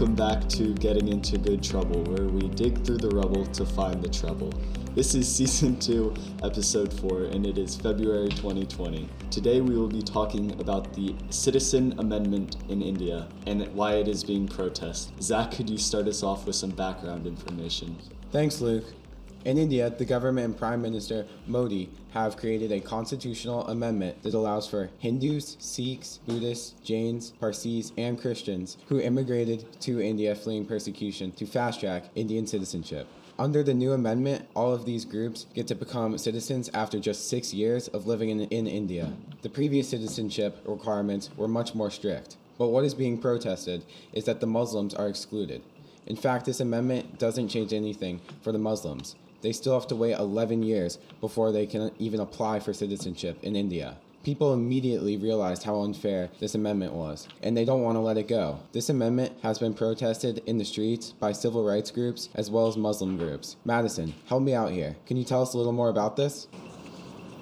welcome back to Getting Into Good Trouble, where we dig through the rubble to find the trouble. This is season 2, episode 4, and it is February 2020. Today we will be talking about the Citizen Amendment in India and why it is being protested. Zach, could you start us off with some background information? Thanks, Luke. In India, the government and Prime Minister Modi have created a constitutional amendment that allows for Hindus, Sikhs, Buddhists, Jains, Parsis, and Christians who immigrated to India fleeing persecution to fast track Indian citizenship. Under the new amendment, all of these groups get to become citizens after just six years of living in, in India. The previous citizenship requirements were much more strict. But what is being protested is that the Muslims are excluded. In fact, this amendment doesn't change anything for the Muslims they still have to wait 11 years before they can even apply for citizenship in India. People immediately realized how unfair this amendment was, and they don't want to let it go. This amendment has been protested in the streets by civil rights groups as well as Muslim groups. Madison, help me out here. Can you tell us a little more about this?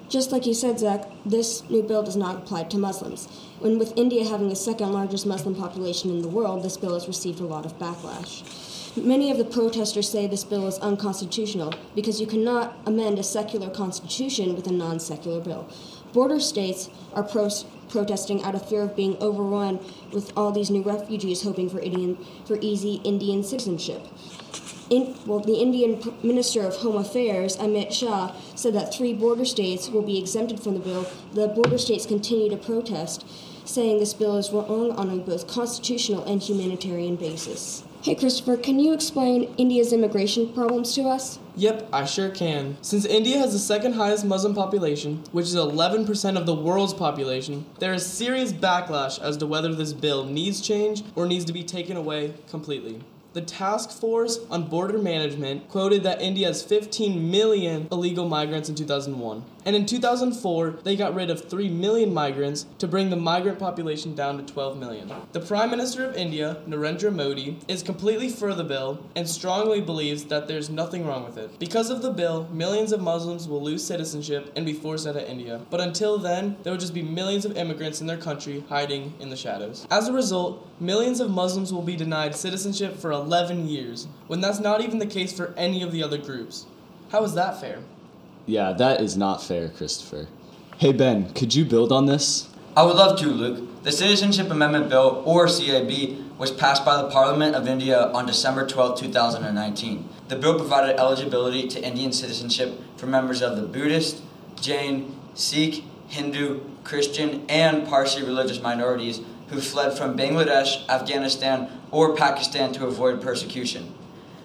Just like you said, Zach, this new bill does not apply to Muslims. When with India having the second largest Muslim population in the world, this bill has received a lot of backlash. Many of the protesters say this bill is unconstitutional because you cannot amend a secular constitution with a non secular bill. Border states are pro- protesting out of fear of being overrun with all these new refugees hoping for, Indian, for easy Indian citizenship. In, well, the Indian Minister of Home Affairs, Amit Shah, said that three border states will be exempted from the bill. The border states continue to protest, saying this bill is wrong on a both constitutional and humanitarian basis. Hey, Christopher, can you explain India's immigration problems to us? Yep, I sure can. Since India has the second highest Muslim population, which is 11% of the world's population, there is serious backlash as to whether this bill needs change or needs to be taken away completely. The Task Force on Border Management quoted that India has 15 million illegal migrants in 2001. And in 2004, they got rid of 3 million migrants to bring the migrant population down to 12 million. The Prime Minister of India, Narendra Modi, is completely for the bill and strongly believes that there's nothing wrong with it. Because of the bill, millions of Muslims will lose citizenship and be forced out of India. But until then, there will just be millions of immigrants in their country hiding in the shadows. As a result, millions of Muslims will be denied citizenship for 11 years, when that's not even the case for any of the other groups. How is that fair? Yeah, that is not fair, Christopher. Hey, Ben, could you build on this? I would love to, Luke. The Citizenship Amendment Bill, or CAB, was passed by the Parliament of India on December 12, 2019. The bill provided eligibility to Indian citizenship for members of the Buddhist, Jain, Sikh, Hindu, Christian, and Parsi religious minorities who fled from Bangladesh, Afghanistan, or Pakistan to avoid persecution.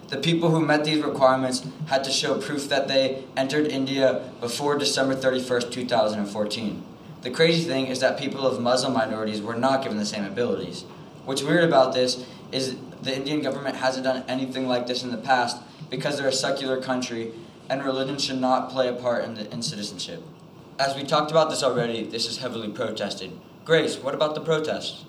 The people who met these requirements had to show proof that they entered India before December 31st, 2014. The crazy thing is that people of Muslim minorities were not given the same abilities. What's weird about this is the Indian government hasn't done anything like this in the past because they're a secular country and religion should not play a part in, the, in citizenship. As we talked about this already, this is heavily protested. Grace, what about the protests?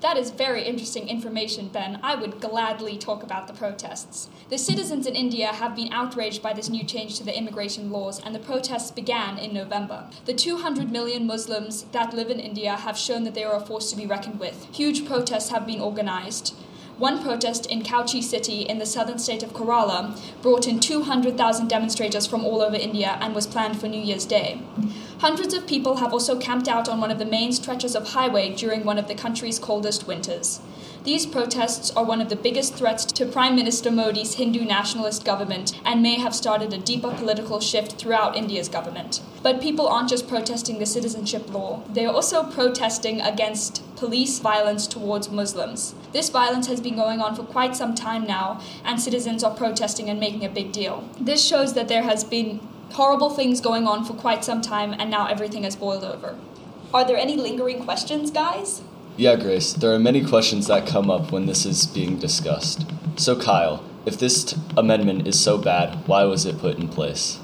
That is very interesting information, Ben. I would gladly talk about the protests. The citizens in India have been outraged by this new change to the immigration laws, and the protests began in November. The 200 million Muslims that live in India have shown that they are a force to be reckoned with. Huge protests have been organized. One protest in Kochi city in the southern state of Kerala brought in 200,000 demonstrators from all over India and was planned for New Year's Day. Hundreds of people have also camped out on one of the main stretches of highway during one of the country's coldest winters. These protests are one of the biggest threats to Prime Minister Modi's Hindu nationalist government and may have started a deeper political shift throughout India's government. But people aren't just protesting the citizenship law, they are also protesting against police violence towards Muslims. This violence has been going on for quite some time now, and citizens are protesting and making a big deal. This shows that there has been horrible things going on for quite some time, and now everything has boiled over. Are there any lingering questions, guys? Yeah, Grace, there are many questions that come up when this is being discussed. So, Kyle, if this t- amendment is so bad, why was it put in place?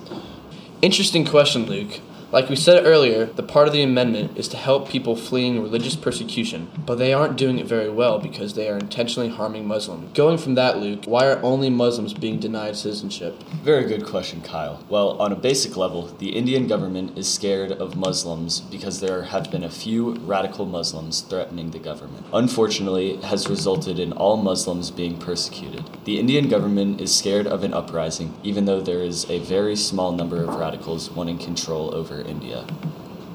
Interesting question, Luke. Like we said earlier, the part of the amendment is to help people fleeing religious persecution, but they aren't doing it very well because they are intentionally harming Muslims. Going from that, Luke, why are only Muslims being denied citizenship? Very good question, Kyle. Well, on a basic level, the Indian government is scared of Muslims because there have been a few radical Muslims threatening the government. Unfortunately, it has resulted in all Muslims being persecuted. The Indian government is scared of an uprising, even though there is a very small number of radicals wanting control over India.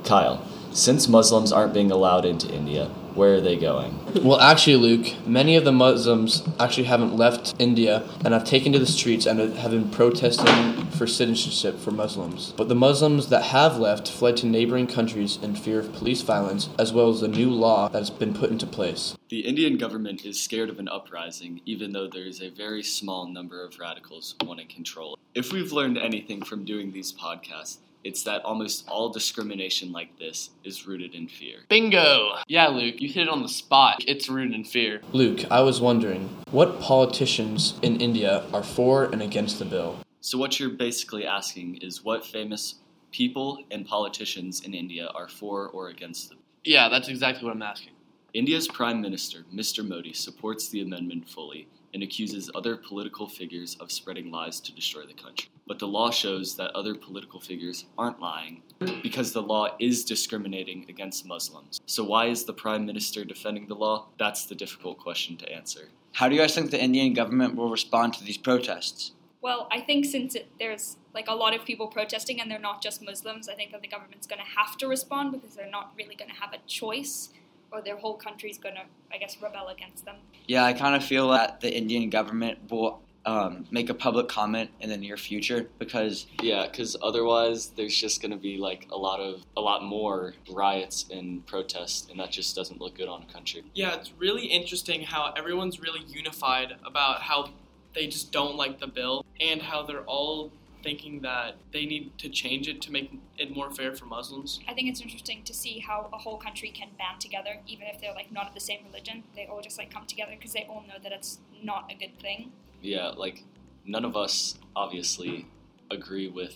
Kyle, since Muslims aren't being allowed into India, where are they going? Well, actually, Luke, many of the Muslims actually haven't left India and have taken to the streets and have been protesting for citizenship for Muslims. But the Muslims that have left fled to neighboring countries in fear of police violence, as well as the new law that has been put into place. The Indian government is scared of an uprising, even though there is a very small number of radicals wanting control. If we've learned anything from doing these podcasts, it's that almost all discrimination like this is rooted in fear. Bingo! Yeah, Luke, you hit it on the spot. It's rooted in fear. Luke, I was wondering, what politicians in India are for and against the bill? So, what you're basically asking is what famous people and politicians in India are for or against the bill? Yeah, that's exactly what I'm asking. India's Prime Minister, Mr. Modi, supports the amendment fully and accuses other political figures of spreading lies to destroy the country. But the law shows that other political figures aren't lying because the law is discriminating against Muslims. So, why is the Prime Minister defending the law? That's the difficult question to answer. How do you guys think the Indian government will respond to these protests? Well, I think since it, there's like a lot of people protesting and they're not just Muslims, I think that the government's going to have to respond because they're not really going to have a choice or their whole country's going to, I guess, rebel against them. Yeah, I kind of feel that the Indian government will um, make a public comment in the near future because Yeah, because otherwise there's just going to be like a lot of a lot more riots and protests, and that just doesn't look good on a country. Yeah, it's really interesting how everyone's really unified about how they just don't like the bill and how they're all thinking that they need to change it to make it more fair for Muslims. I think it's interesting to see how a whole country can band together, even if they're like not of the same religion. They all just like come together because they all know that it's not a good thing. Yeah, like none of us obviously agree with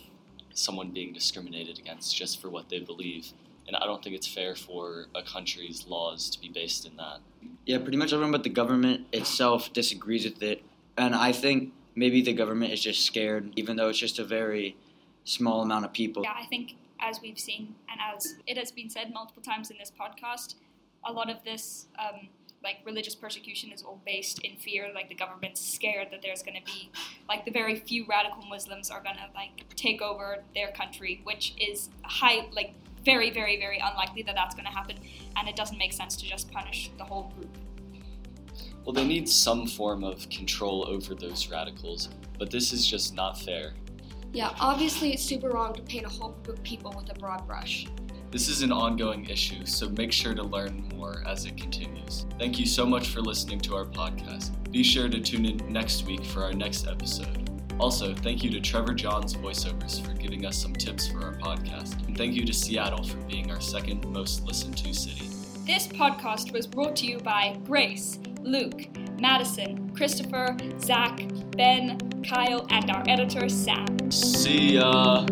someone being discriminated against just for what they believe. And I don't think it's fair for a country's laws to be based in that. yeah, pretty much everyone but the government itself disagrees with it, and I think maybe the government is just scared, even though it's just a very small amount of people. Yeah, I think as we've seen and as it has been said multiple times in this podcast, a lot of this um, like religious persecution is all based in fear. Like the government's scared that there's going to be like the very few radical Muslims are going to like take over their country, which is high like very very very unlikely that that's going to happen, and it doesn't make sense to just punish the whole group. Well, they need some form of control over those radicals, but this is just not fair. Yeah, obviously it's super wrong to paint a whole group of people with a broad brush. This is an ongoing issue, so make sure to learn more as it continues. Thank you so much for listening to our podcast. Be sure to tune in next week for our next episode. Also, thank you to Trevor Johns Voiceovers for giving us some tips for our podcast, and thank you to Seattle for being our second most listened to city. This podcast was brought to you by Grace, Luke, Madison, Christopher, Zach, Ben, Kyle, and our editor Sam. See ya!